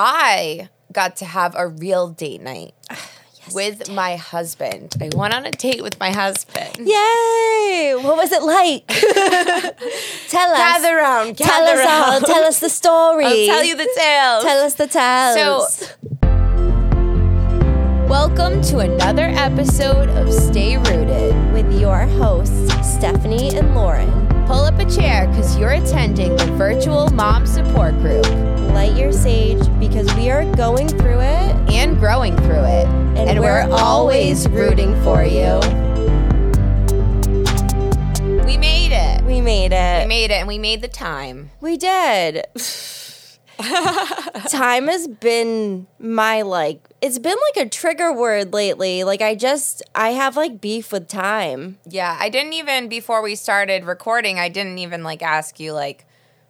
I got to have a real date night with my husband. I went on a date with my husband. Yay! What was it like? tell us. Gather around, tell gather us all. Tell us the story. I'll tell you the tale. Tell us the tales. So, welcome to another episode of Stay Rooted. with your hosts, Stephani and Lauren. Pull up a chair because you're attending the virtual mom support group Light your sage because we are going through it and growing through it. and, we're, always rooting for you. We made it. We made it. We made it and we made the time. We did. Time has been my like it's been like a trigger word lately. Like I just I have like beef with time. Yeah, I didn't even before we started recording, I didn't even like ask you like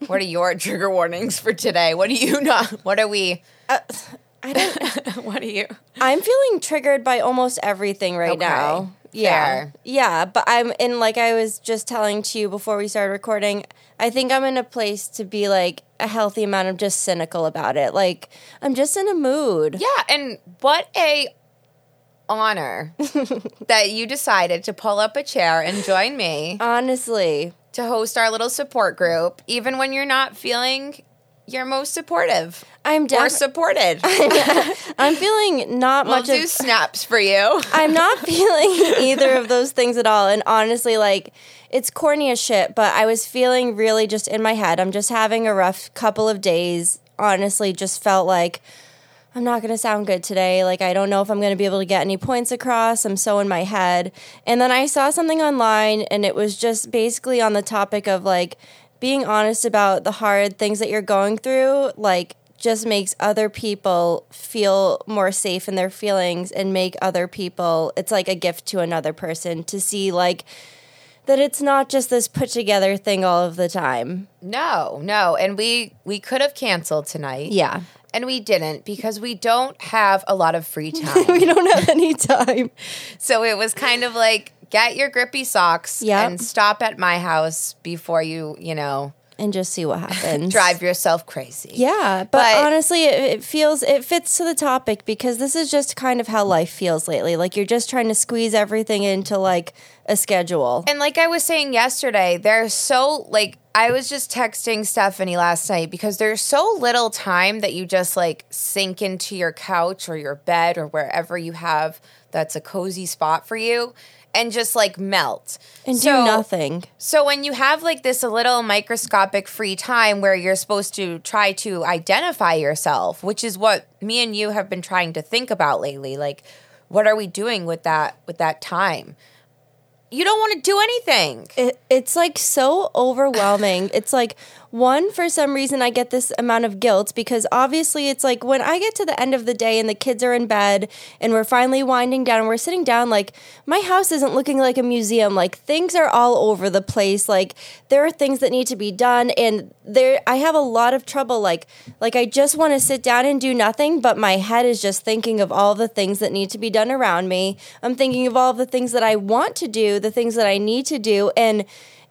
what are your trigger warnings for today? What do you not what are we Uh, I don't what are you I'm feeling triggered by almost everything right Okay, now. Yeah. fair. Yeah, but I'm in like I was just telling to you before we started recording, I think I'm in a place to be like a healthy amount of just cynical about it. Like I'm just in a mood. Yeah, and what a honor that you decided to pull up a chair and join me Honestly. to host our little support group, even when you're not feeling your most supportive I'm or def- supported. I'm feeling not we'll much do of snaps for you. I'm not feeling either of those things at all. And honestly, like, it's corny as shit, but I was feeling really just in my head. I'm just having a rough couple of days. Honestly, just felt like I'm not going to sound good today. Like, I don't know if I'm going to be able to get any points across. I'm so in my head. And then I saw something online, and it was just basically on the topic of like being honest about the hard things that you're going through. Like, just makes other people feel more safe in their feelings and make other people it's like a gift to another person to see like that it's not just this put together thing all of the time. No, no, and we we could have canceled tonight. Yeah. And we didn't because we don't have a lot of free time. We don't have any time. so it was kind of like get your grippy socks Yep. and stop at my house before you, you know, And just see what happens. drive yourself crazy. Yeah, but, But- honestly, it, it feels it fits to the topic because this is just kind of how life feels lately. Like you're just trying to squeeze everything into like a schedule. And like I was saying yesterday, there's so like I was just texting Stephani last night because there's so little time that you just like sink into your couch or your bed or wherever you have that's a cozy spot for you and just like melt And So- do nothing. So when you have like this a little microscopic free time where you're supposed to try to identify yourself, which is what me and you have been trying to think about lately, like what are we doing with that with that time? You don't want to do anything. It, it's like so overwhelming. it's like one for some reason I get this amount of guilt because obviously it's like when I get to the end of the day and the kids are in bed and we're finally winding down we're sitting down like my house isn't looking like a museum. Like things are all over the place. Like there are things that need to be done and there I have a lot of trouble. Like like I just want to sit down and do nothing but my head is just thinking of all the things that need to be done around me. I'm thinking of all the things that I want to do, the things that I need to do and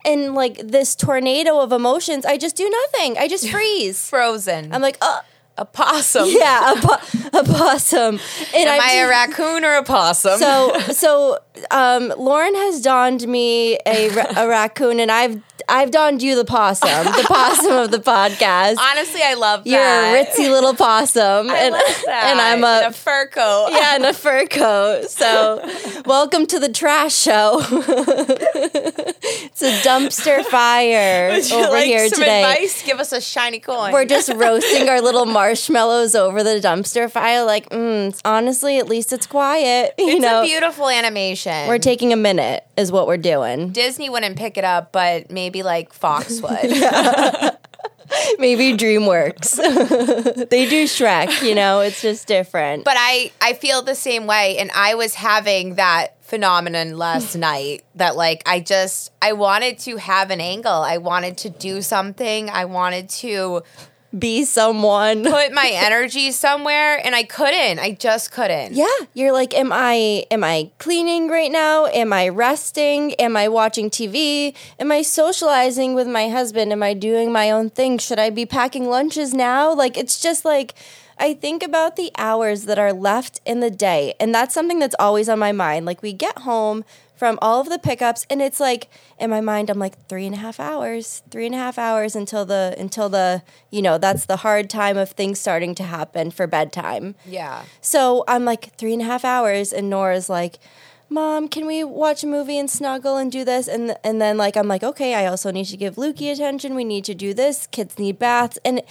and like this tornado of emotions, I just do nothing. I just freeze. Frozen. I'm like, uh, a possum. yeah, a, po- a possum. And Am I I a raccoon or a possum? so so um, Lauren has donned me a, ra- a raccoon, and I've I've donned you the possum, the possum of the podcast. honestly, I love that. You're a ritzy little possum, and and I'm In a a fur coat. yeah, in a fur coat. So, welcome to the trash show. it's a dumpster fire over like here some today. advice? Give us a shiny coin. We're just roasting our little marshmallows over the dumpster fire. Like, mm, honestly, at least it's quiet. You it's know, a beautiful animation. we're taking a minute, is what we're doing. Disney wouldn't pick it up, but maybe like Fox would. Maybe DreamWorks. they do Shrek. You know, it's just different. But I I feel the same way, and I was having that phenomenon last night. That like I just I wanted to have an angle. I wanted to do something. I wanted to be someone. put my energy somewhere, and I couldn't. I just couldn't. Yeah, you're like, am I am I cleaning right now? Am I resting? Am I watching TV? Am I socializing with my husband? Am I doing my own thing? Should I be packing lunches now? Like it's just like I think about the hours that are left in the day. And that's something that's always on my mind. Like we get home from all of the pickups and it's like in my mind I'm like three and a half hours, three and a half hours until the until the you know, that's the hard time of things starting to happen for bedtime. Yeah. So I'm like three and a half hours and Nora's like Mom, can we watch a movie and snuggle and do this? And and then like I'm like, okay, I also need to give Lukey attention. We need to do this. Kids need baths. And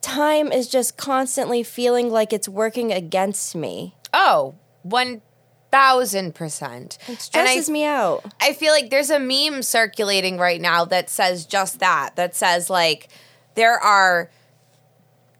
time is just constantly feeling like it's working against me. Oh, one thousand percent. It stresses me out. I feel like there's a meme circulating right now that says just that. That says like there are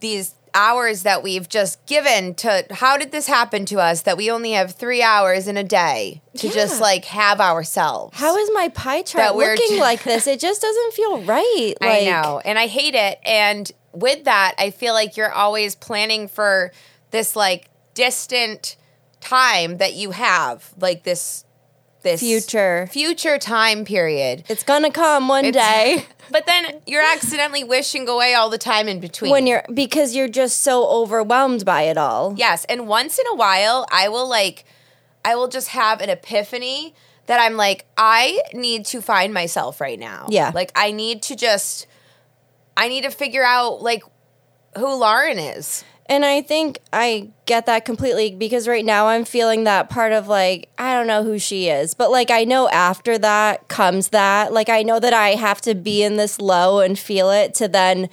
these hours that we've just given to how did this happen to us that we only have three hours in a day to Yeah. just like have ourselves How is my pie That chart we're looking like this? It just doesn't feel right. I know, and I hate it. And with that, I feel like you're always planning for this like distant time that you have, like this this Future. future time period. It's gonna come one It's- day But then you're accidentally wishing away all the time in between. when you're because you're just so overwhelmed by it all. Yes, and once in a while, I will like, I will just have an epiphany that I'm like, I need to find myself right now. Yeah. like I need to just, I need to figure out like who Lauren is. And I think I get that completely because right now I'm feeling that part of like, I don't know who she is. But like, I know after that comes that. Like, I know that I have to be in this low and feel it to then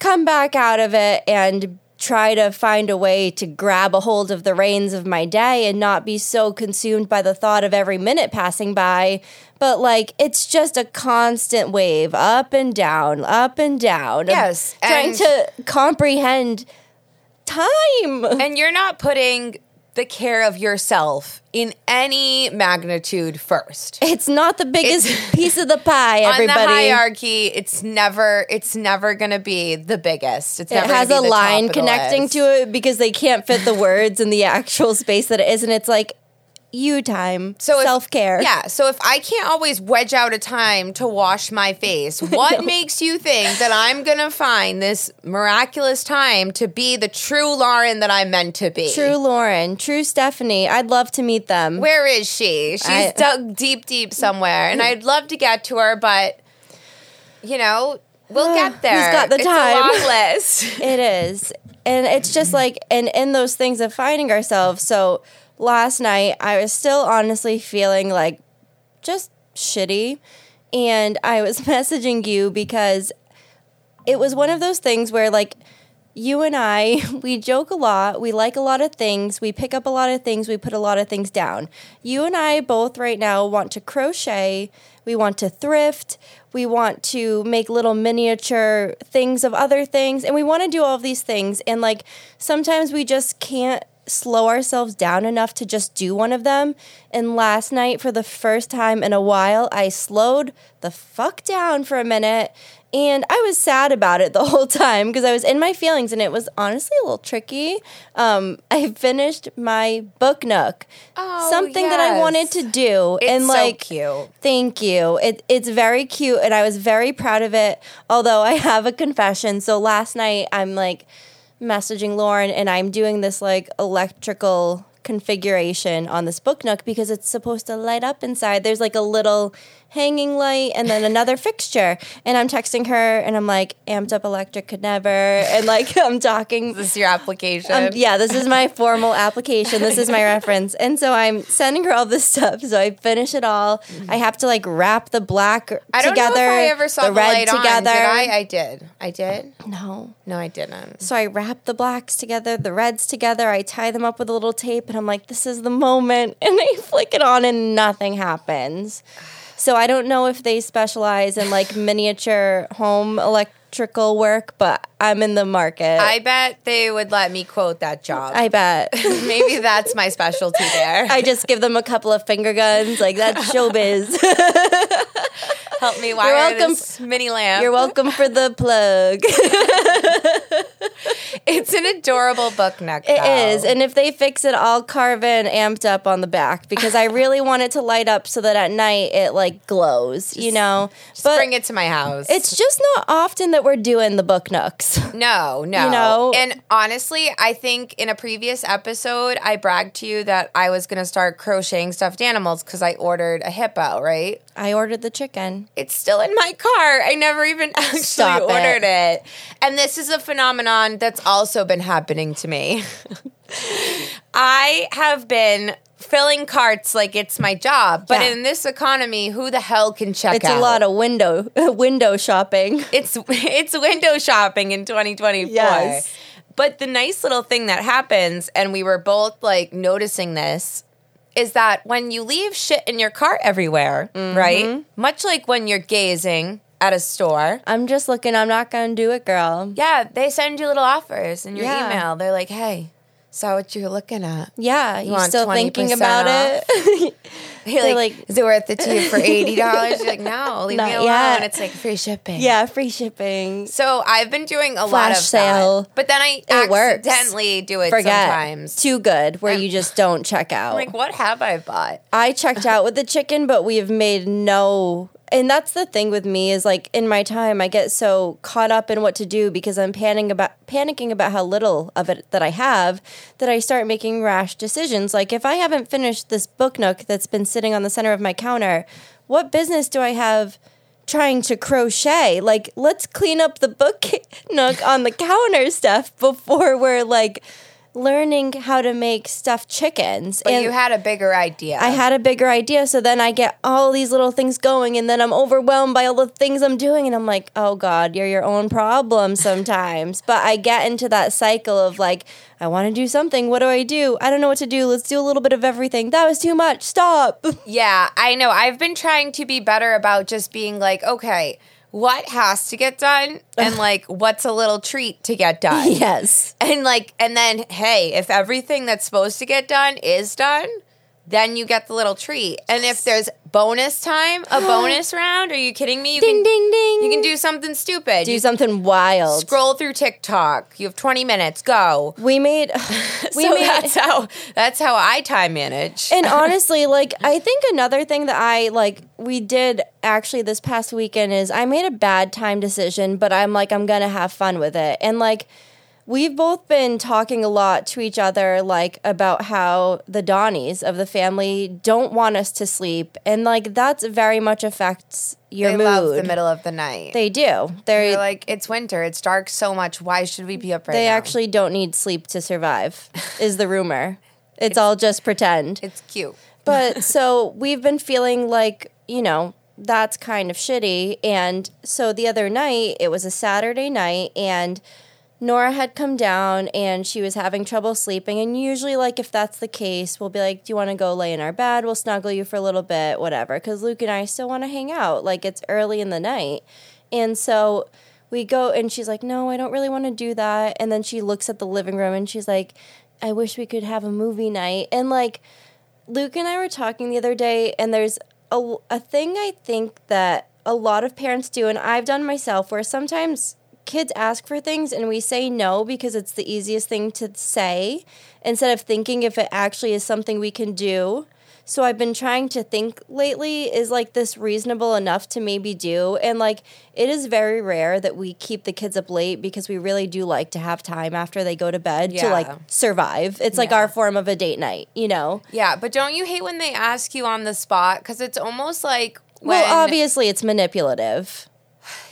come back out of it and try to find a way to grab a hold of the reins of my day and not be so consumed by the thought of every minute passing by. But like, it's just a constant wave up and down, up and down. Yes, Trying to comprehend time. And you're not putting the care of yourself in any magnitude first. It's not the biggest piece of the pie, On everybody. the hierarchy, it's never it's never gonna be the biggest. It's it has a line connecting to it because they can't fit the words in the actual space that it is, and it's like you time, So self care. Yeah. So if I can't always wedge out a time to wash my face, what makes you think that I'm gonna find this miraculous time to be the true Lauren that I'm meant to be? True Lauren, true Stephani. I'd love to meet them. Where is she? She's I- dug deep, deep somewhere, and I'd love to get to her, but you know, we'll get there. Who's got the it's time? A long list. It is. And it's just like, and in those things of finding ourselves. So last night, I was still honestly feeling like just shitty. And I was messaging you because it was one of those things where, like, you and I, we joke a lot. We like a lot of things. We pick up a lot of things. We put a lot of things down. You and I both right now want to crochet. We want to thrift. We want to make little miniature things of other things. And we want to do all of these things. And like sometimes we just can't slow ourselves down enough to just do one of them. And last night, for the first time in a while, I slowed the fuck down for a minute. And I was sad about it the whole time because I was in my feelings and it was honestly a little tricky. Um, I finished my book nook, Oh, something that I wanted to do. It's and so like, cute. Thank you. It, it's very cute, and I was very proud of it. Although I have a confession. So last night, I'm like messaging Lauren, and I'm doing this like electrical configuration on this book nook because it's supposed to light up inside. There's like a little hanging light and then another fixture. And I'm texting her, and I'm like, amped up electric could never. And like, I'm talking This is your application. um, yeah, this is my formal application. This is my reference. And so I'm sending her all this stuff. So I finish it all. I have to like wrap the black I don't together. know if I ever saw the, red light on. together. Did I? I did. I did. no. No, I didn't. So I wrap the blacks together, the reds together. I tie them up with a little tape, and I'm like, "This is the moment." And I flick it on, and nothing happens. So I don't know if they specialize in like miniature home electrical work, but I'm in the market. I bet they would let me quote that job. I bet. Maybe that's my specialty there. I just give them a couple of finger guns, like that's showbiz. Help me wire welcome. this mini lamp. You're welcome for the plug. It's an adorable book nook. It though. is, and if they fix it, I'll carve in amped up on the back because I really want it to light up so that at night it like glows, you know. Just but bring it to my house. it's just not often that we're doing the book nooks. No, no. You know? And honestly, I think in a previous episode, I bragged to you that I was going to start crocheting stuffed animals because I ordered a hippo, right? I ordered the chicken. It's still in my car. I never even actually Stop it. ordered it. And this is a phenomenon that's also been happening to me. I have been filling carts like it's my job, but Yeah. in this economy, who the hell can check It's out? a lot of window window shopping. it's it's window shopping in 2024. Yes. But the nice little thing that happens, and we were both like noticing this, is that when you leave shit in your cart everywhere, Mm-hmm. right? Much like when you're gazing at a store. I'm just looking. I'm not gonna do it, girl. Yeah, they send you little offers in your Yeah. email. They're like, hey, saw what you're looking at. Yeah, you, want still thinking about off? it? You're They're like, like- is it worth it to you for $80? You're like, no, leave me alone. yet. It's like free shipping. yeah, free shipping. So I've been doing a lot of sale. that. But then I It works. accidentally do it Forget. sometimes. Too good, where you just don't check out. I'm like, what have I bought? I checked out with the chicken, but we've made no. And that's the thing with me is like in my time, I get so caught up in what to do because I'm panicking about panicking about how little of it that I have that I start making rash decisions. Like if I haven't finished this book nook that's been sitting on the center of my counter, what business do I have? trying to crochet like let's clean up the book nook on the counter stuff before we're like learning how to make stuffed chickens But you had a bigger idea. I had a bigger idea, so then I get all these little things going, and then I'm overwhelmed by all the things I'm doing, and I'm like, oh God, you're your own problem sometimes. but I get into that cycle of like, I want to do something. What do I do? I don't know what to do. Let's do a little bit of everything. That was too much. Stop. yeah, I know. I've been trying to be better about just being like, okay, what has to get done? And like, what's a little treat to get done? yes. And like, and then, hey, if everything that's supposed to get done is done, then you get the little treat. And if there's bonus time, a bonus round, are you kidding me? You Ding, can, ding, ding. You can do something stupid. do you something wild. scroll through TikTok. You have 20 minutes. Go. we made, we so made, that's how that's how I time manage. and honestly, like I think another thing that I like we did actually this past weekend is I made a bad time decision, but I'm like I'm gonna have fun with it. And like we've both been talking a lot to each other like about how the Donnies of the family don't want us to sleep and like that's very much affects your they mood. love the middle of the night. They do. They're They're like, it's winter. It's dark so much. Why should we be up right they now? actually don't need sleep to survive. Is the rumor. It's, all just pretend. it's cute. But so we've been feeling like, you know, that's kind of shitty. And so the other night, it was a Saturday night, and Nora had come down and she was having trouble sleeping. And usually, like, if that's the case, we'll be like, Do you want to go lay in our bed? We'll snuggle you for a little bit, whatever. Because Luke and I still want to hang out. Like, it's early in the night. And so we go, and she's like, No, I don't really want to do that. And then she looks at the living room and she's like, I wish we could have a movie night. And like, Luke and I were talking the other day, and there's a, a thing I think that a lot of parents do, and I've done myself, where sometimes kids ask for things and we say no because it's the easiest thing to say instead of thinking if it actually is something we can do. So I've been trying to think lately is like this reasonable enough to maybe do and like it is very rare that we keep the kids up late because we really do like to have time after they go to bed to like survive. It's like Yeah. our form of a date night, you know. Yeah, but don't you hate when they ask you on the spot? Because it's almost like when, Well, obviously it's manipulative.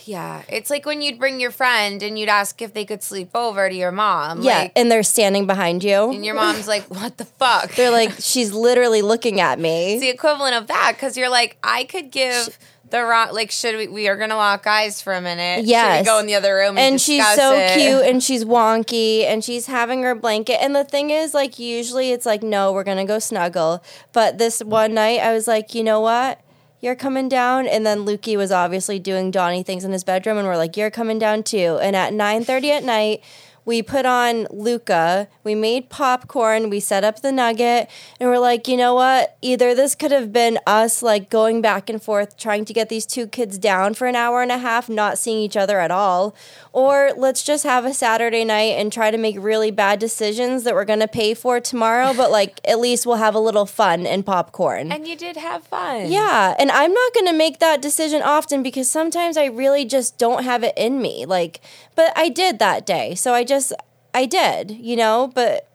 Yeah, it's like when you'd bring your friend and you'd ask if they could sleep over to your mom. Yeah, like, and they're standing behind you. and your mom's like, "What the fuck?" They're like, she's literally looking at it's me. the equivalent of that because you're like, I could give the wrong. Like, should we? We are gonna lock eyes for a minute. We go in the other room and, And she's so it? cute and she's wonky and she's having her blanket. And the thing is, like, usually it's like, no, we're going to go snuggle. But this one night, I was like, you know what? You're coming down. And then Lukey was obviously doing Donnie things in his bedroom. And we're like, you're coming down too. And at 9.30 at night, we put on Luca, we made popcorn, we set up the nugget, and we're like, you know what? Either this could have been us like going back and forth trying to get these two kids down for an hour and a half, not seeing each other at all, or let's just have a Saturday night and try to make really bad decisions that we're going to pay for tomorrow, but like at least we'll have a little fun and popcorn. And you did have fun. Yeah, and I'm not going to make that decision often because sometimes I really just don't have it in me. Like, but I did that day. So I just I did, you know, but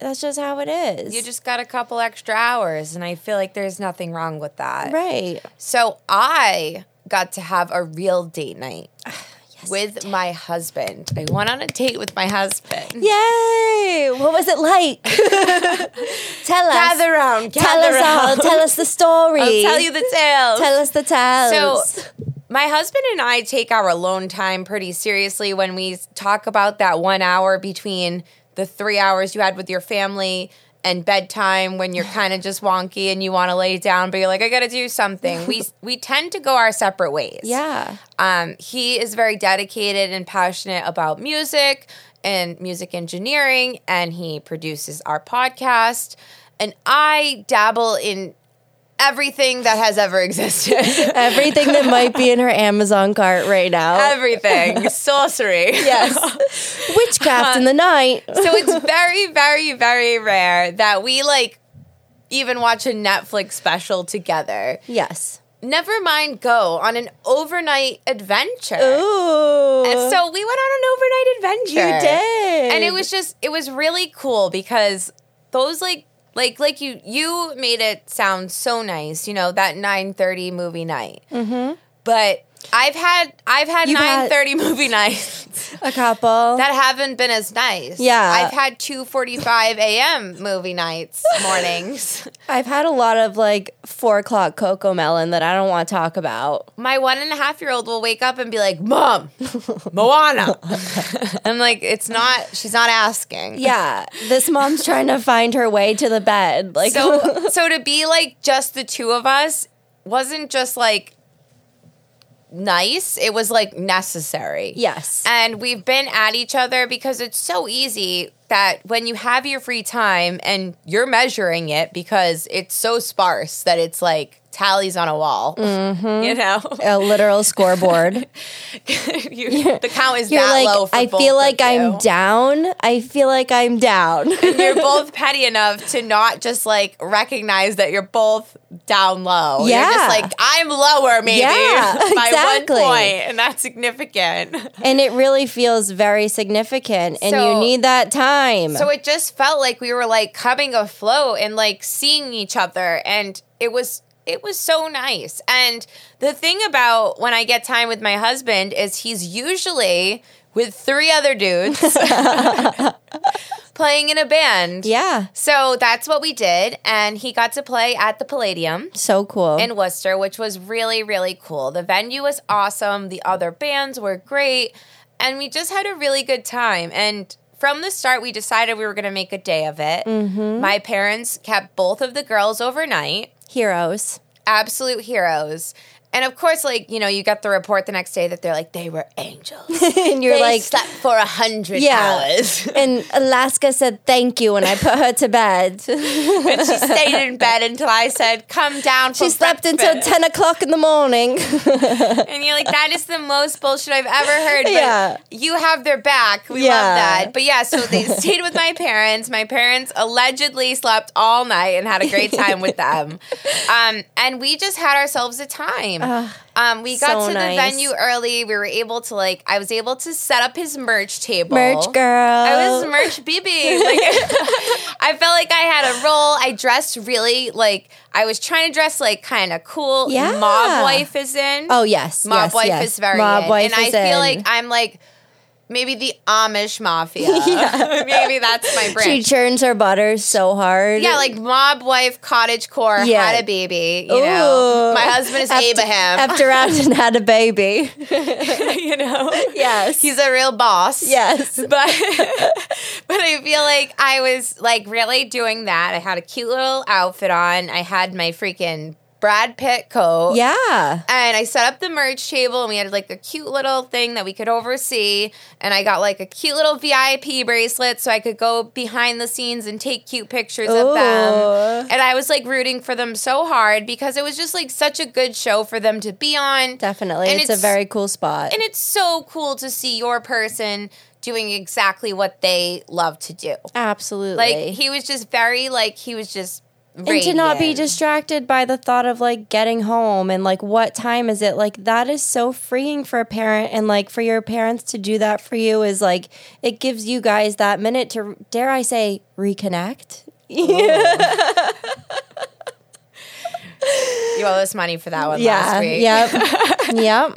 that's just how it is. You just got a couple extra hours, and I feel like there's nothing wrong with that. right. So I got to have a real date night with my husband. I went on a date with my husband. Yay! What was it like? tell us. Gather around, tell gather us all. Tell us the story. I'll tell you the tales. Tell us the tales. So, my husband and I take our alone time pretty seriously when we talk about that one hour between the three hours you had with your family and bedtime when you're kind of just wonky and you want to lay down, but you're like, I got to do something. we we tend to go our separate ways. yeah. Um, he is very dedicated and passionate about music and music engineering, and he produces our podcast. And I dabble in everything that has ever existed. Everything that might be in her Amazon cart right now. everything. Sorcery. yes. Witchcraft in the night. So it's very, very, very rare that we like even watch a Netflix special together. Yes. Never mind go on an overnight adventure. Ooh. And so we went on an overnight adventure. you did. and it was just it was really cool because those like like like you you made it sound so nice you know that 9.30 movie night mm-hmm. but i've had i've had You've had- 9.30 movie nights a couple. that haven't been as nice Yeah. i've had 2.45 a.m movie nights mornings I've had a lot of like four o'clock CoComelon that I don't want to talk about. my one and a half year old will wake up and be like mom moana i'm like it's not she's not asking Yeah, this mom's trying to find her way to the bed. Like, so so to be like just the two of us wasn't just like nice. It was like necessary. Yes, and we've been at each other because it's so easy that when you have your free time and you're measuring it because it's so sparse that it's like tallies on a wall Mm-hmm. you know a literal scoreboard. You- the count is You're that like, low I feel like I'm you. down. I feel like I'm down. you're both petty enough to not just like recognize that you're both down low. You're Yeah. just like, I'm lower maybe Yeah, by exactly. one point, and that's significant. and it really feels very significant, and So- you need that time. So it just felt like we were like coming afloat and like seeing each other and it was it was so nice. And the thing about when I get time with my husband is he's usually with three other dudes playing in a band. yeah, So that's what we did and he got to play at the Palladium. so cool. in Worcester, which was really, really cool. The venue was awesome. The other bands were great. And we just had a really good time. And from the start, we decided we were going to make a day of it. Mm-hmm. My parents kept both of the girls overnight, Heroes. absolute heroes. And of course, like, you know, you get the report the next day that they're like, they were angels. and you're they like, slept for a hundred Yeah. hours. and Alaska said thank you when I put her to bed. and she stayed in bed until I said, come down she slept until 10 o'clock in the morning. And you're like, that is the most bullshit I've ever heard. But Yeah. you have their back. We Yeah. love that. But yeah, so they stayed with my parents. My parents allegedly slept all night and had a great time with them. Um, and we just had ourselves a time. Um, we got so to nice. the venue early. We were able to like, I was able to set up his merch table. Merch girl. I was merch BB. Like, I felt like I had a role. I dressed really like I was trying to dress like kind of cool. Yeah. Mob wife is in. Oh, yes. Mob yes, wife yes. is very Mob in. wife and I feel in. like I'm like maybe the Amish mafia. maybe that's my brand. She churns her butter so hard. yeah, like mob wife, cottage core, Yeah. had a baby. You know, Ooh. my husband is After- Abraham. After Ashton had a baby. you know, Yes. he's a real boss. yes. but but I feel like I was like really doing that. I had a cute little outfit on. I had my freaking Brad Pitt coat. Yeah. And I set up the merch table and we had like a cute little thing that we could oversee. And I got like a cute little VIP bracelet so I could go behind the scenes and take cute pictures of them. And I was like rooting for them so hard because it was just like such a good show for them to be on. Definitely. And It's, a very cool spot. And it's so cool to see your person doing exactly what they love to do. Absolutely. Like he was just very like he was just and to not be distracted by the thought of like getting home and like what time is it? Like that is so freeing for a parent and like for your parents to do that for you is like it gives you guys that minute to dare i say reconnect. Oh. You owe us money for that one yeah last week. yep yep.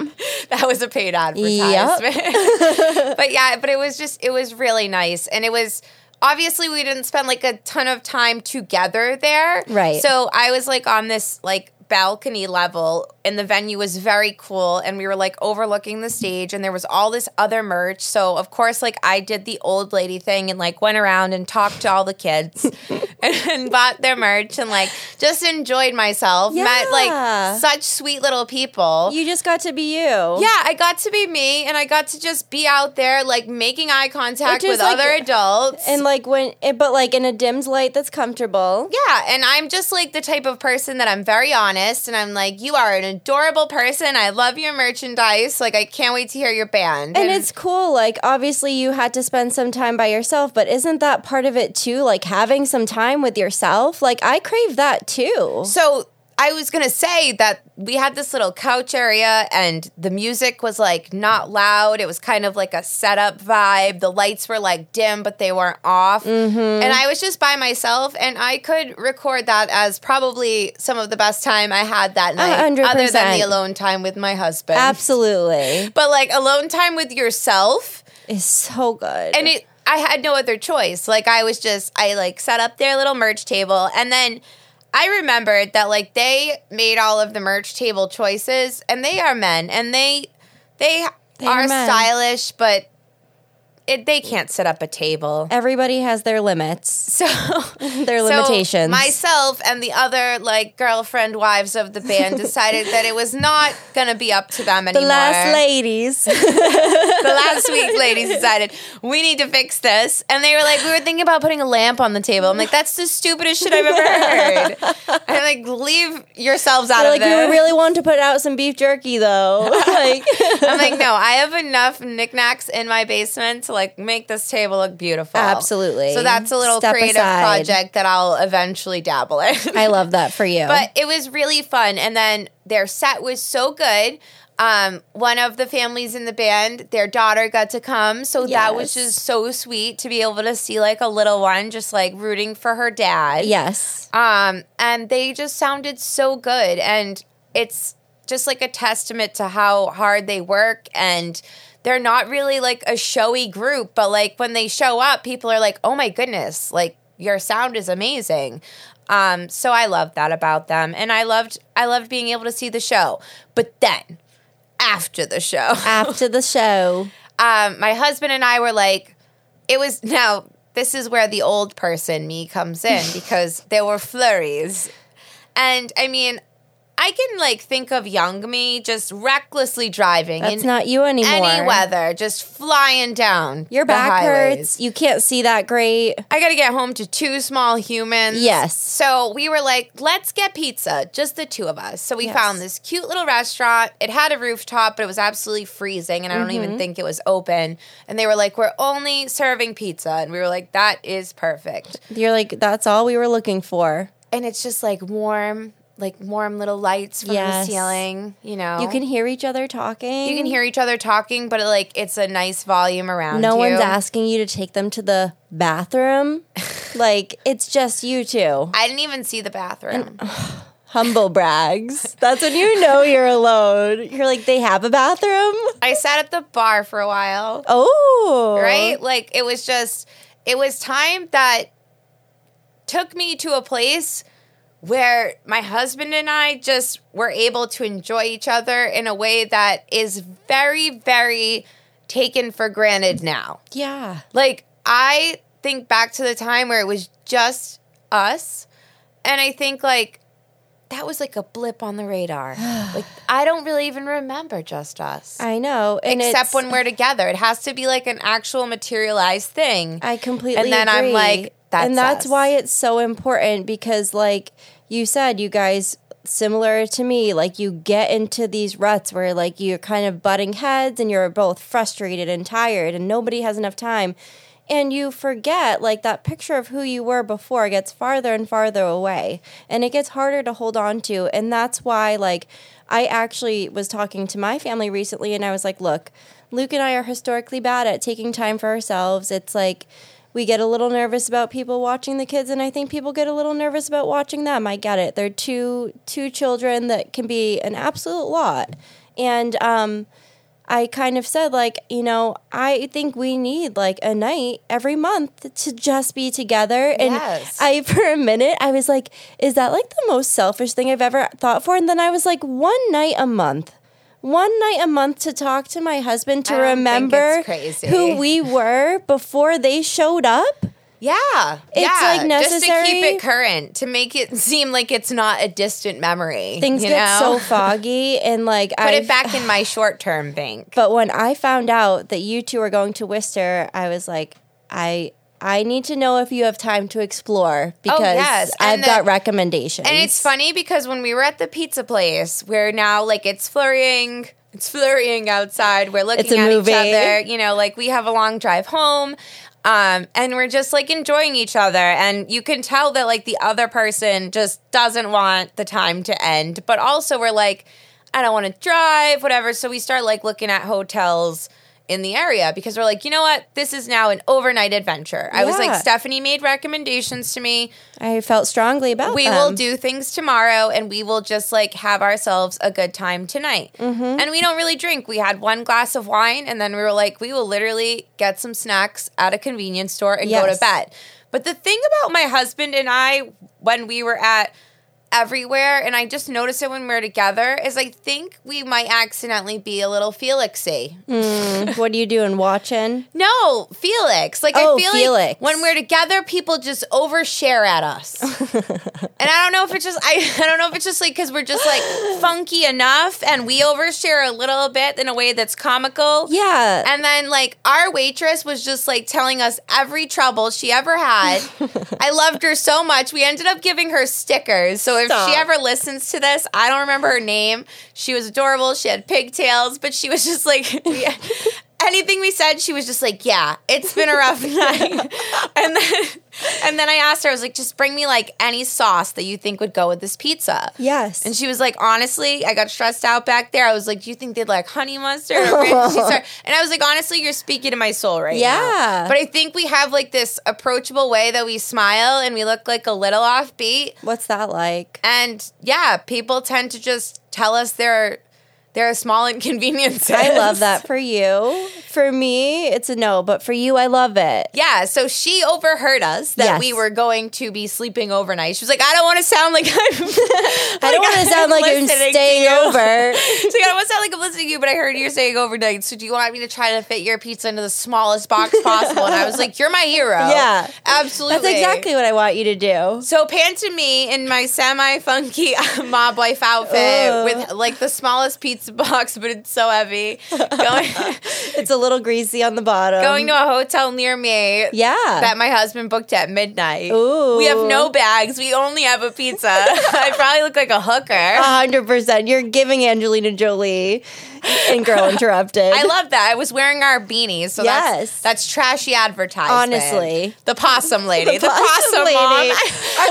That was a paid advertisement. but yeah, but it was just it was really nice, and it was obviously we didn't spend like a ton of time together there, Right. So I was like on this like balcony level and the venue was very cool and we were like overlooking the stage and there was all this other merch. So of course like i did the old lady thing and like went around and talked to all the kids and, bought their merch and like just enjoyed myself met like such sweet little people. You just got to be you. Yeah, I got to be me and I got to just be out there like making eye contact with like- other adults. and like when it, but like in a dimmed light that's comfortable. Yeah, and I'm just like the type of person that I'm very honest and I'm like, you are an adorable person. I love your merchandise. Like, I can't wait to hear your band. And it's cool. Like, obviously, you had to spend some time by yourself, but isn't that part of it too? Like, having some time with yourself? Like, I crave that too. so I was gonna say that we had this little couch area and the music was like not loud. It was kind of like a setup vibe. The lights were like dim, but they weren't off. Mm-hmm. And I was just by myself and I could record that as probably some of the best time I had that night. hundred Other than the alone time with my husband. Absolutely. But like alone time with yourself is so good. and it I had no other choice. Like I was just I like set up their little merch table and then I remembered that like they made all of the merch table choices and they are men and they they, They are are stylish but it, they can't set up a table. Everybody has their limits, So their so limitations. myself and the other like girlfriend wives of the band decided that it was not going to be up to them anymore. the last ladies. the last week ladies decided we need to fix this and they were like we were thinking about putting a lamp on the table i'm like that's the stupidest shit i've ever heard i'm like leave yourselves out They're of like, we this really want to put out some beef jerky though. like, i'm like no i have enough knickknacks in my basement to like make this table look beautiful Absolutely. so that's a little Step creative aside. project that i'll eventually dabble in I love that for you. but it was really fun. And then their set was so good. Um, one of the families in the band, their daughter got to come, so that was just so sweet to be able to see like a little one just like rooting for her dad. yes. Um, and they just sounded so good, and it's just like a testament to how hard they work and. They're not really like a showy group, but like when they show up, people are like, "Oh my goodness, like your sound is amazing." Um, so I loved that about them, and I loved I loved being able to see the show. But then, after the show, After the show. um, my husband and I were like, it was now. This is where the old person me comes in because there were flurries, and I mean, I can like think of young me just recklessly driving That's in not you anymore. any weather, just flying down. Your back hurts. You can't see that great. I got to get home to two small humans. Yes. So we were like, let's get pizza, just the two of us. So we Yes. found this cute little restaurant. It had a rooftop, but it was absolutely freezing, and I don't Mm-hmm. even think it was open. And they were like, we're only serving pizza. And we were like, that is perfect. You're like, that's all we were looking for. And it's just like warm, like warm little lights from Yes. the ceiling, you know? You can hear each other talking. You can hear each other talking, but like it's a nice volume around No you. one's asking you to take them to the bathroom. like it's just you two. I didn't even see the bathroom. Humble brags. That's when you know you're alone. You're like, they have a bathroom? I sat at the bar for a while. Oh. right? Like it was just, it was time that took me to a place where my husband and I just were able to enjoy each other in a way that is very, very taken for granted now. Yeah. Like, I think back to the time where it was just us, and I think, like, that was like a blip on the radar. like I don't really even remember just us. I know. Except when we're together. It has to be like an actual materialized thing. I completely And then I'm like, that's and that's us. why it's so important because, like you said, you guys similar to me, like you get into these ruts where like you're kind of butting heads and you're both frustrated and tired and nobody has enough time. And you forget, like that picture of who you were before gets farther and farther away, and it gets harder to hold on to. And that's why, like, I actually was talking to my family recently, and I was like, look, Luke and I are historically bad at taking time for ourselves. It's like we get a little nervous about people watching the kids, and I think people get a little nervous about watching them. I get it. They're two two children that can be an absolute lot, and um, I kind of said like, you know, I think we need like a night every month to just be together. And Yes. I for a minute I was like, is that like the most selfish thing I've ever thought for? And then I was like, one night a month. One night a month to talk to my husband to remember who we were before they showed up. Yeah. It's, yeah. like, Just to keep it current, to make it seem like it's not a distant memory. Things get know? so foggy and like Put I it back in my short term bank. But when I found out that you two are going to Worcester, I was like, I I need to know if you have time to explore because Oh, yes. I've And got recommendations. And it's funny because when we were at the pizza place, we're now like it's flurrying, it's flurrying outside. We're looking It's a at movie. each other. You know, like we have a long drive home. Um, and we're just like enjoying each other. And you can tell that like the other person just doesn't want the time to end. But also we're like, I don't want to drive, whatever. So we start like looking at hotels in the area because we're like, you know what? This is now an overnight adventure. I was like, Stephani made recommendations to me I felt strongly about we them. will do things tomorrow and we will just like have ourselves a good time tonight. Mm-hmm. And we don't really drink. We had one glass of wine and then we were like, we will literally get some snacks at a convenience store and go Yes. to bed. But the thing about my husband and I, when we were at everywhere, and I just noticed it when we're together, is I think we might accidentally be a little Felixy. Hmm. what are you doing? Watching? No, Felix. Like Oh, I feel Felix. like when we're together, people just overshare at us, and I don't know if it's just I, I don't know if it's just like because we're just like funky enough, and we overshare a little bit in a way that's comical. Yeah. And then like our waitress was just like telling us every trouble she ever had. I loved her so much. We ended up giving her stickers. So if Stop. she ever listens to this, I don't remember her name. She was adorable. She had pigtails, but she was just like yeah. Anything we said, she was just like, "Yeah, it's been a rough night." and then and then I asked her, I was like, "Just bring me like any sauce that you think would go with this pizza." yes. And she was like, honestly, I got stressed out back there. I was like, do you think they'd like honey mustard? Or ranch?" Started- and I was like, honestly, you're speaking to my soul right now. Yeah. But I think we have like this approachable way that we smile and we look like a little offbeat. What's that like? And yeah, people tend to just tell us their their small inconveniences. I love that for you. For me, it's a no, but for you, I love it. Yeah, so she overheard us that Yes. we were going to be sleeping overnight. She was like, I don't want to sound like I'm I don't want to sound like I'm staying over. She's like, I don't want to sound like I'm listening to you, but I heard you're saying overnight. So do you want me to try to fit your pizza into the smallest box possible? And I was like, You're my hero. Yeah. Absolutely. That's exactly what I want you to do. So pan to me in my semi funky mob wife outfit Ugh. with like the smallest pizza box, but it's so heavy. Going It's a little greasy on the bottom. going to a hotel near me. yeah. That my husband booked at midnight. Ooh. We have no bags. We only have a pizza. I probably look like a hooker. A hundred percent. You're giving Angelina Jolie and Girl Interrupted. I love that. I was wearing our beanies, so Yes. that's that's trashy advertising. Honestly. the possum lady, the, possum possum, lady. mom.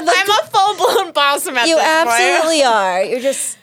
The- I'm a full blown possum at You this point. absolutely are. You're just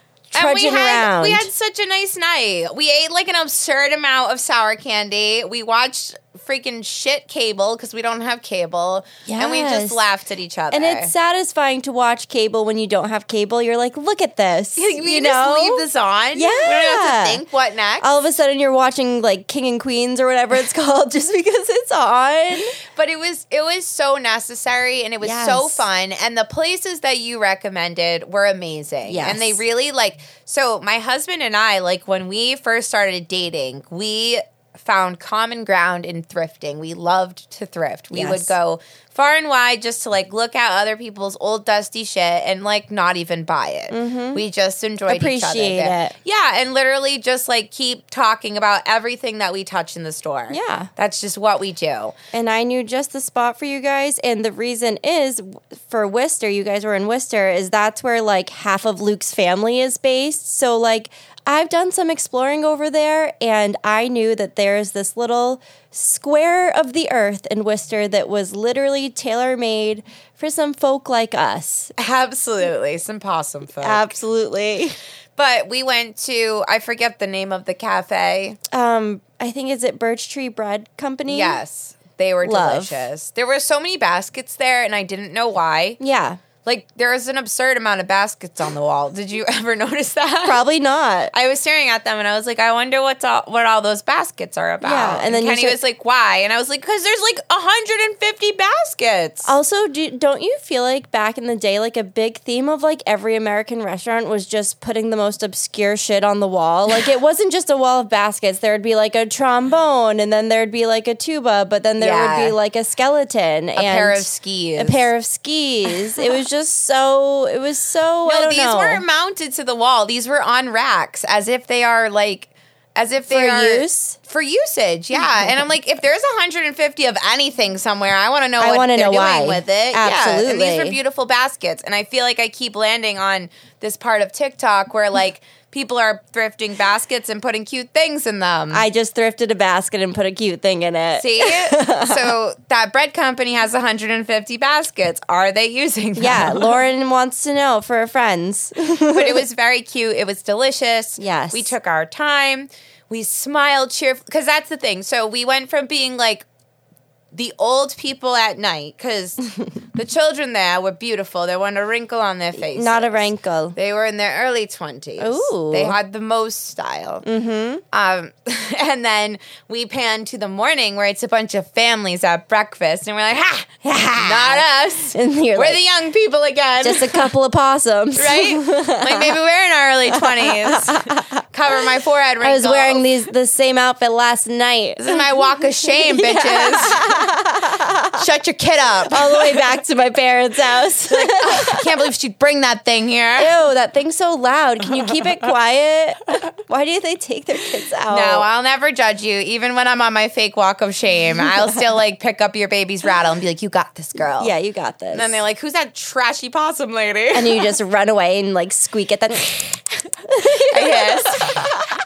And we had around. we had such a nice night. We ate like an absurd amount of sour candy. We watched freaking shit cable because we don't have cable, and we just laughed at each other. and it's satisfying to watch cable when you don't have cable. You're like, look at this. we you just know? leave this on. Yeah. we don't have to think what next. All of a sudden, you're watching like King and Queens or whatever it's called just because it's on. But it was it was so necessary and it was so fun and the places that you recommended were amazing. Yes. And they really like so my husband and I like when we first started dating, we found common ground in thrifting. We loved to thrift. We would go far and wide just to like look at other people's old dusty shit and like not even buy it. We just enjoyed each other. Mm-hmm. Appreciate it. Yeah, and literally just like keep talking about everything that we touch in the store. Yeah. That's just what we do. and I knew just the spot for you guys. And the reason is for Worcester, you guys were in Worcester, is that's where like half of Luke's family is based. So, like, I've done some exploring over there, and I knew that there's this little square of the earth in Worcester that was literally tailor made for some folk like us. Absolutely. Some possum folk. Absolutely. but we went to I forget the name of the cafe. Um, I think is it Birch Tree Bread Company? Yes. They were Love. delicious. There were so many baskets there and I didn't know why. Yeah. Like there is an absurd amount of baskets on the wall. Did you ever notice that? Probably not. I was staring at them and I was like, I wonder what's all, what all those baskets are about. Yeah, and then you Kenny start- was like, why? And I was like, because there's like 150 baskets. Also, do, don't you feel like back in the day, like a big theme of like every American restaurant was just putting the most obscure shit on the wall? Like it wasn't just a wall of baskets. There would be like a trombone, and then there'd be like a tuba, but then there Yeah. would be like a skeleton, a and pair of skis. a pair of skis. it was just so. It was so. I No, these know. weren't mounted to the wall. These were on racks, as if they are like, as if they For are use? for usage. Yeah, and I'm like, if there's 150 of anything somewhere, I want to know I what they're know doing why. with it. Yeah, and these Absolutely. were beautiful baskets, and I feel like I keep landing on this part of TikTok where like people are thrifting baskets and putting cute things in them. I just thrifted a basket and put a cute thing in it. See, so that bread company has 150 baskets. Are they using them? Yeah, Lauren wants to know for her friends. but it was very cute. It was delicious. Yes. We took our time. We smiled cheerful because that's the thing. So we went from being like the old people at night because the children there were beautiful. There wasn't a wrinkle on their faces. Not a wrinkle. They were in their early 20s. Ooh. They had the most style. Mm-hmm. Um, and then we pan to the morning where it's a bunch of families at breakfast, and we're like, ha, not us. We're like, the young people again. just a couple of possums. right? like maybe we're in our early 20s. Cover my forehead I was wearing these the same outfit last night. This is my walk of shame, bitches. Shut your kid up. All the way back to my parents' house. Ew, oh, I can't believe she'd bring that thing here. Ew, that thing's so loud. Can you keep it quiet? Why do they take their kids out? No, I'll never judge you. Even when I'm on my fake walk of shame, I'll still like pick up your baby's rattle and be like, "You got this, girl." yeah, you got this. And then they're like, "Who's that trashy possum lady?" and you just run away and like squeak at them, I hiss.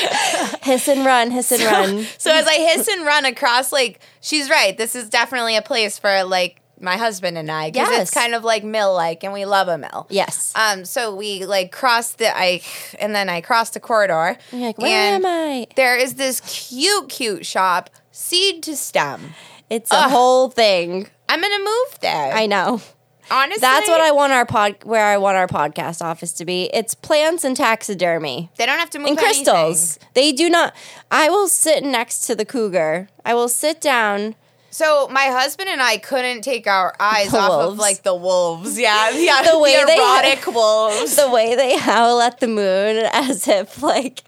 hiss and run, hiss and run. So as I hiss and run across, like, she's right. This is definitely a place for like my husband and I because Yes. it's kind of like mill like, and we love a mill. Yes. Um, so we like crossed the I, and then I crossed the corridor. You're like, where am I? There is this cute, cute shop, seed to stem. It's a whole thing. I'm gonna move there. I know. Honestly, That's what I want our pod where I want our podcast office to be. It's plants and taxidermy. They don't have to move and anything. crystals. They do not. I will sit next to the cougar. I will sit down. So my husband and I couldn't take our eyes The off of like the wolves. Yeah, yeah, The way they- erotic wolves. The way they howl at the moon, as if like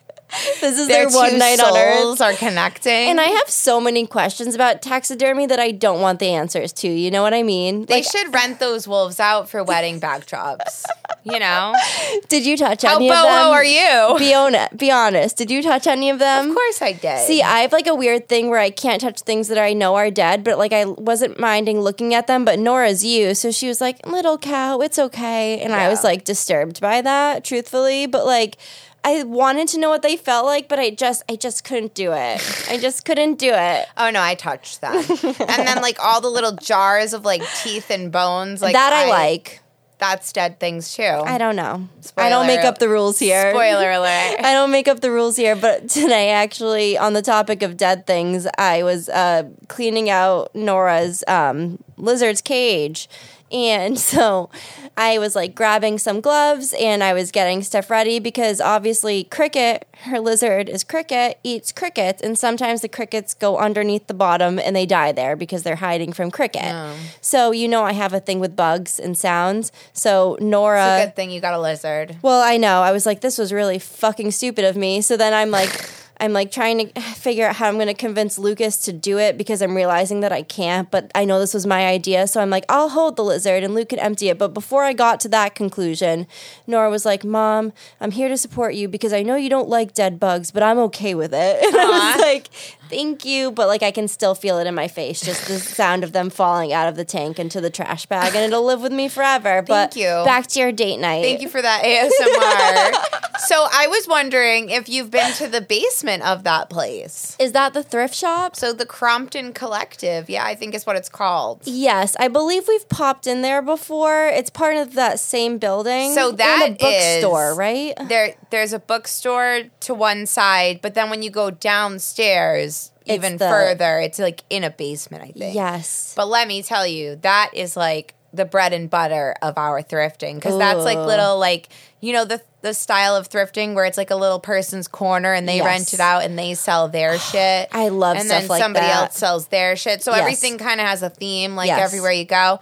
this is their, Their one night on Earth. are connecting. And I have so many questions about taxidermy that I don't want the answers to. You know what I mean? they Like, should rent those wolves out for wedding backdrops. You know, did you touch how any of them? How boho are you? Be honest. Be honest. Did you touch any of them? Of course I did. See, I have like a weird thing where I can't touch things that I know are dead, but like I wasn't minding looking at them. But Nora's you, so she was like, "Little cow, it's okay," and I was like disturbed by that, truthfully. But like, I wanted to know what they felt like, but I just, I just couldn't do it. I just couldn't do it. oh no, I touched them, and then like all the little jars of like teeth and bones. Like that I, like. That's dead things too. I don't know. I don't make up the rules here. Spoiler alert. I don't make up the rules here, but today, actually, on the topic of dead things, I was uh, cleaning out Nora's um, lizard's cage. And so I was like grabbing some gloves and I was getting stuff ready because obviously, Cricket, her lizard is Cricket, eats crickets. And sometimes the crickets go underneath the bottom and they die there because they're hiding from Cricket. Oh. So, you know, I have a thing with bugs and sounds. So, Nora. It's a good thing you got a lizard. Well, I know. I was like, this was really fucking stupid of me. So then I'm like, I'm like trying to figure out how I'm going to convince Lucas to do it because I'm realizing that I can't, but I know this was my idea. So I'm like, I'll hold the lizard and Luke can empty it. But before I got to that conclusion, Nora was like, Mom, I'm here to support you because I know you don't like dead bugs, but I'm okay with it. And I was like, Thank you. But like, I can still feel it in my face, just the sound of them falling out of the tank into the trash bag, and it'll live with me forever. but you. back to your date night. Thank you for that ASMR. so I was wondering if you've been to the basement of that place. Is that the thrift shop? So the Crompton Collective, yeah, I think is what it's called. Yes, I believe we've popped in there before. It's part of that same building. So that a bookstore, right? There, there's a bookstore to one side, but then when you go downstairs, It's even the- further, it's like in a basement, I think. Yes. But let me tell you, that is like the bread and butter of our thrifting because that's like little like you know the the style of thrifting where it's like a little person's corner and they Yes. rent it out and they sell their shit. I love and stuff then like somebody that. else sells their shit. So Yes. everything kind of has a theme like Yes. everywhere you go.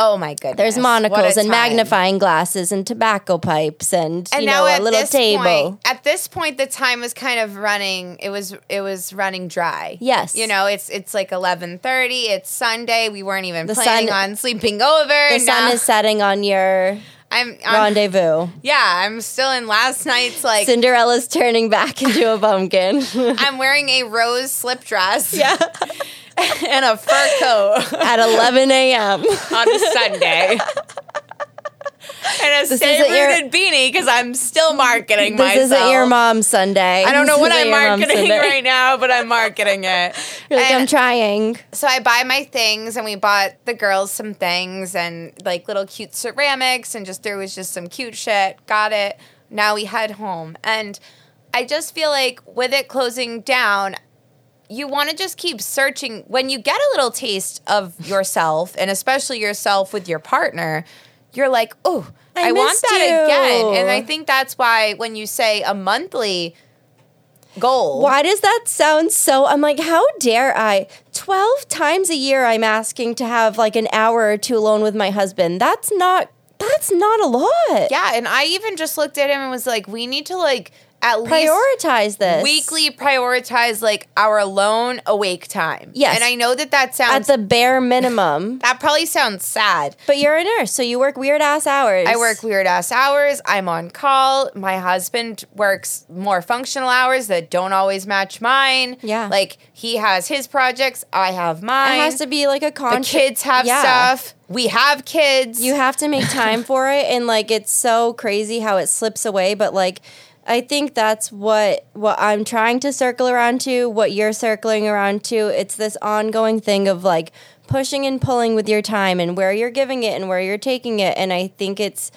Oh my goodness. There's monocles and time. magnifying glasses and tobacco pipes and, and you now know at a little this table. Point, at this point, the time was kind of running. It was it was running dry. Yes. you know it's it's like eleven thirty. It's Sunday. We weren't even The planning sun- on sleeping over. the sun is setting on your I'm, I'm rendezvous. yeah. I'm still in last night's like. Cinderella's turning back into a pumpkin. I'm wearing a rose slip dress. yeah. and a fur coat At 11 a.m. on a Sunday. And a This stay isn't your- rooted beanie because I'm still marketing This myself. isn't your mom Sunday. I don't know This what I'm marketing right now, but I'm marketing it. You're like, And- I'm trying. so I buy my things and we bought the girls some things and like little cute ceramics and just there was just some cute shit. Got it. Now we head home. And I just feel like with it closing down, you want to just keep searching when you get a little taste of yourself and especially yourself with your partner, you're like, "Oh, I I, want that you." again." And I think that's why when you say a monthly goal, Why does that sound so? I'm like, how dare I? 12 times a year, I'm asking to have like an hour or two alone with my husband. That's not. That's not a lot. Yeah, and I even just looked at him and was like, we need to like at least Prioritize this. weekly prioritize like our alone awake time. Yes. and I know that that sounds At the bare minimum. that probably sounds sad. But you're a nurse, so you work weird ass hours. I work weird ass hours. I'm on call. My husband works more functional hours that don't always match mine. Yeah. like he has his projects. I have mine. It has to be like a the kids have Yeah. stuff. We have kids. You have to make time for it, and like it's so crazy how it slips away. But like, I think that's what what I'm trying to circle around to. What you're circling around to. It's this ongoing thing of like pushing and pulling with your time and where you're giving it and where you're taking it. And I think it's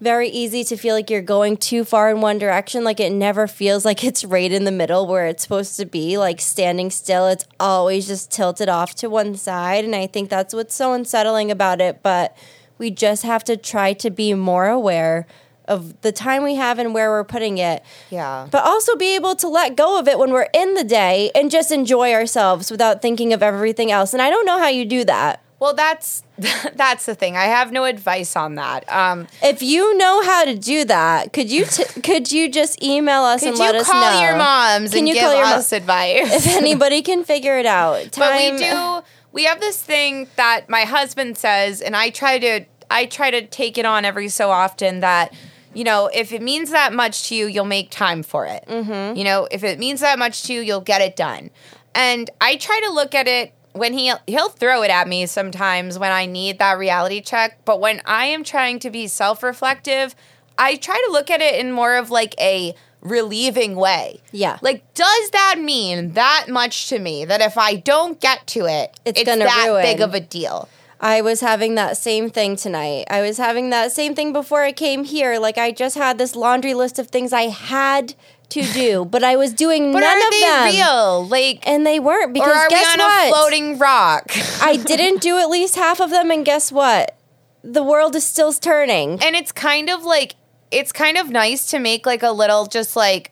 very easy to feel like you're going too far in one direction. Like it never feels like it's right in the middle where it's supposed to be. Like standing still, it's always just tilted off to one side. And I think that's what's so unsettling about it. But we just have to try to be more aware of the time we have and where we're putting it. Yeah. But also be able to let go of it when we're in the day and just enjoy ourselves without thinking of everything else. And I don't know how you do that. Well, that's that's the thing. I have no advice on that. Um, If you know how to do that, could you t- could you just email us could and you let us know? call your moms Can and you give call your mo- advice? if anybody can figure it out. but we do. We have this thing that my husband says, and I try to. I try to take it on every so often that. You know, if it means that much to you, you'll make time for it. Mm-hmm. You know, if it means that much to you, you'll get it done. And I try to look at it when he he'll throw it at me sometimes when I need that reality check. But when I am trying to be self reflective, I try to look at it in more of like a relieving way. Yeah. Like, does that mean that much to me that if I don't get to it, It's it's, gonna that ruin. big of a deal? I was having that same thing tonight. I was having that same thing before I came here. Like I just had this laundry list of things I had to do, but I was doing But none are of they them. real? Like, And they weren't because or are we on what? a floating rock? I didn't do at least half of them, and guess what? The world is still turning. and it's kind of like it's kind of nice to make like a little just like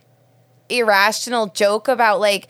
irrational joke about like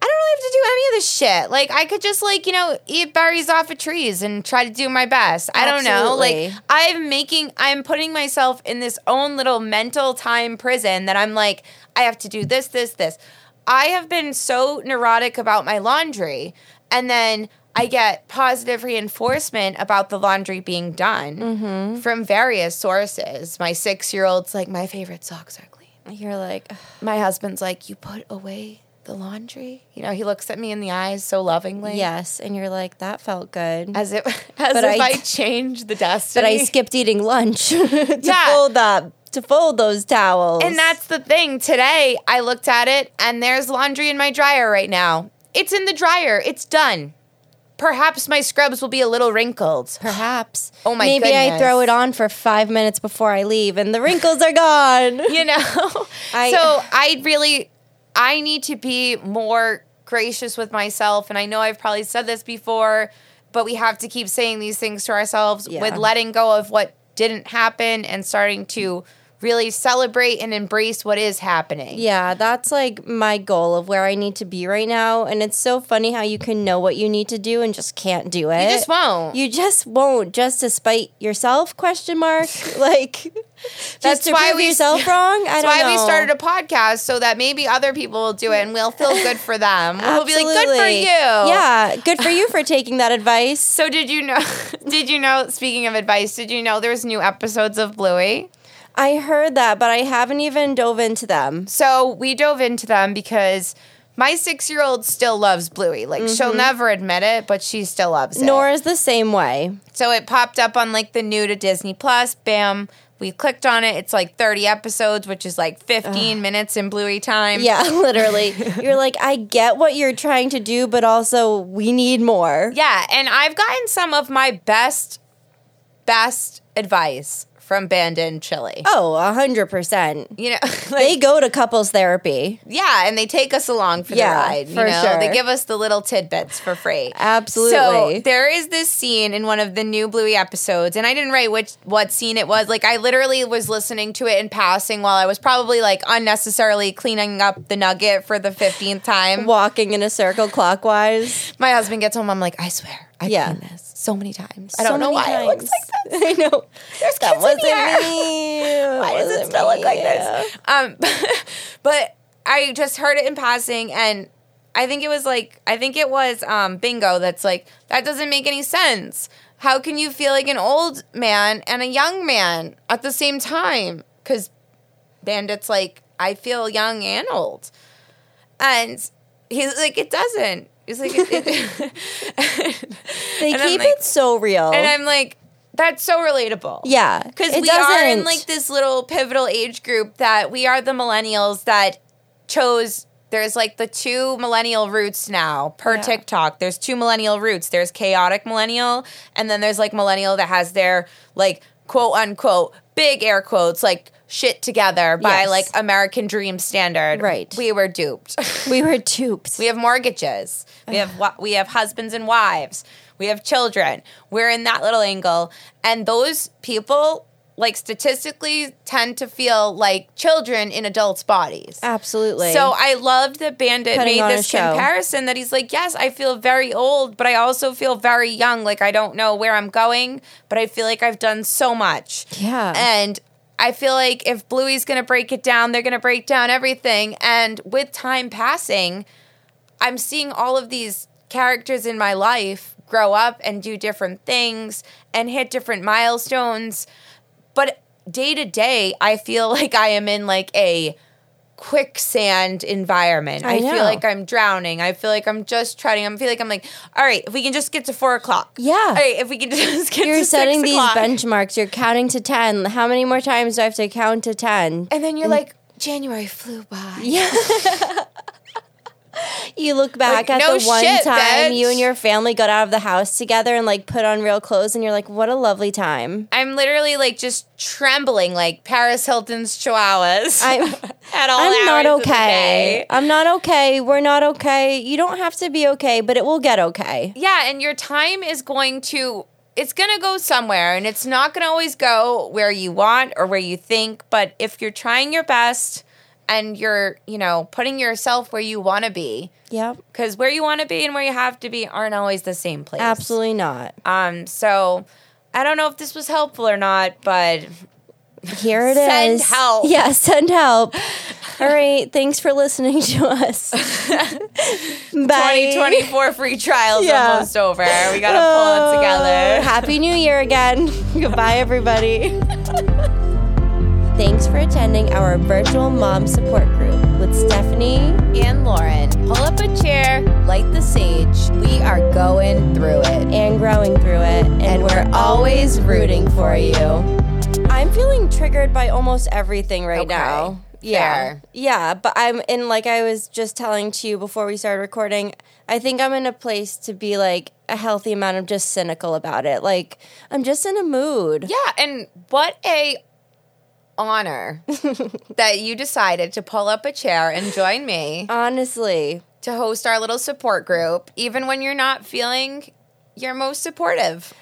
I don't really have to do any of this shit. Like I could just like, you know, eat berries off of trees and try to do my best. I don't know. Like I'm making I'm putting myself in this own little mental time prison that I'm like I have to do this this this. I have been so neurotic about my laundry, and then I get positive reinforcement about the laundry being done Mm-hmm. from various sources. My six year old's like, my favorite socks are clean. You're like, "Ugh." My husband's like, you put away the laundry. You know, he looks at me in the eyes so lovingly. yes, and you're like, that felt good. As if, as But if I, I- changed the destiny. but I skipped eating lunch to Yeah. fold that to fold those towels. And that's the thing. Today, I looked at it and there's laundry in my dryer right now. It's in the dryer. It's done. Perhaps my scrubs will be a little wrinkled. perhaps. Oh my Maybe I throw it on for five minutes before I leave, and the wrinkles are gone. You know? I- so I really, I need to be more gracious with myself. And I know I've probably said this before, but we have to keep saying these things to ourselves Yeah. with letting go of what didn't happen and starting to really celebrate and embrace what is happening. Yeah, that's like my goal of where I need to be right now. And it's so funny how you can know what you need to do and just can't do it. You just won't. You just won't, just despite yourself? Question mark. Like, just That's to why prove we- yourself wrong. I That's why know. we started a podcast so that maybe other people will do it and we'll feel good for them. We'll be like, good for you. Yeah, good for you for taking that advice. So did you know? Did you know? Speaking of advice, did you know there's new episodes of Bluey? I heard that, but I haven't even dove into them. So we dove into them because my six year old still loves Bluey. Like she'll mm-hmm. never admit it, but she still loves it. Nora's the same way. so it popped up on like the new to Disney Plus. Bam. We clicked on it. It's like 30 episodes, which is like 15 minutes in Bluey time. Yeah, literally. You're like, I get what you're trying to do, but also we need more. Yeah, and I've gotten some of my best, best advice from Bandon Chili. Oh, a hundred percent. You know, like, They go to couples therapy. yeah, and they take us along for Yeah, the ride. You for know, sure. they give us the little tidbits for free. Absolutely. So there is this scene in one of the new Bluey episodes, and I didn't write which what scene it was. Like I literally was listening to it in passing while I was probably like unnecessarily cleaning up the nugget for the fifteenth time. Walking in a circle clockwise. My husband gets home. I'm like, I swear, I Yeah. cleaned this so many times. I So don't know why it looks times. like this. I know. There's That kids in wasn't here. me. Why does it still look like this? Um, but I just heard it in passing, and I think it was like I think it was um, Bingo. That's like that doesn't make any sense. How can you feel like an old man and a young man at the same time? Because Bandit's like I feel young and old, and he's like it doesn't. He's like it, it- They keep like- it so real. and I'm like that's so relatable. yeah, Because we are in like this little pivotal age group that we are the millennials that chose. There's like the two millennial roots now per Yeah. TikTok. There's two millennial roots. There's chaotic millennial, and then there's like millennial that has their like quote unquote big air quotes like shit together by Yes. like American dream standard. Right. We were duped. we were duped. We have mortgages. We have we have husbands and wives. We have children. We're in that little angle, and those people, like statistically, tend to feel like children in adults' bodies. Absolutely. So I loved that Bandit Putting made this comparison that he's like, yes, I feel very old, but I also feel very young. Like I don't know where I'm going, but I feel like I've done so much. Yeah. And I feel like if Bluey's to break it down, they're to break down everything. And with time passing, I'm seeing all of these characters in my life grow up and do different things and hit different milestones. But day to day, I feel like I am in like a quicksand environment. I I, feel like I'm drowning. I feel like I'm just treading. I feel like I'm like, all right, if we can just get to four o'clock. Yeah. All right, if we can just get you're setting these o'clock. benchmarks. You're counting to 10. How many more times do I have to count to 10? And then you're like, January flew by. Yeah. you look back Like, at no the one shit, time you and your family got out of the house together and like put on real clothes and you're like, what a lovely time. I'm literally like just trembling like Paris Hilton's chihuahuas. I'm- at all I'm not okay. I'm not okay. We're not okay. You don't have to be okay, but it will get okay. Yeah, and your time is going to it's going to go somewhere and it's not going to always go where you want or where you think, but if you're trying your best and you're, you know, putting yourself where you want to be, Yep. cuz where you want to be and where you have to be aren't always the same place. Absolutely not. Um so I don't know if this was helpful or not, but Here it is. Send help. Yeah, send help. All right. Thanks for listening to us. Bye. 2024 free trials Yeah. almost over. We gotta pull it together. Happy New Year again. Goodbye, everybody. Thanks for attending our virtual mom support group with Stephani. And Lauren, pull up a chair, light the sage. We are going through it. and growing through it, and, And we're always rooting for you. I'm feeling triggered by almost everything right Okay, now. Yeah. fair. Yeah, but I'm in like I was just telling to you before we started recording, I think I'm in a place to be like a healthy amount of just cynical about it. Like I'm just in a mood. Yeah, and what a honor that you decided to pull up a chair and join me Honestly. to host our little support group, even when you're not feeling your most supportive.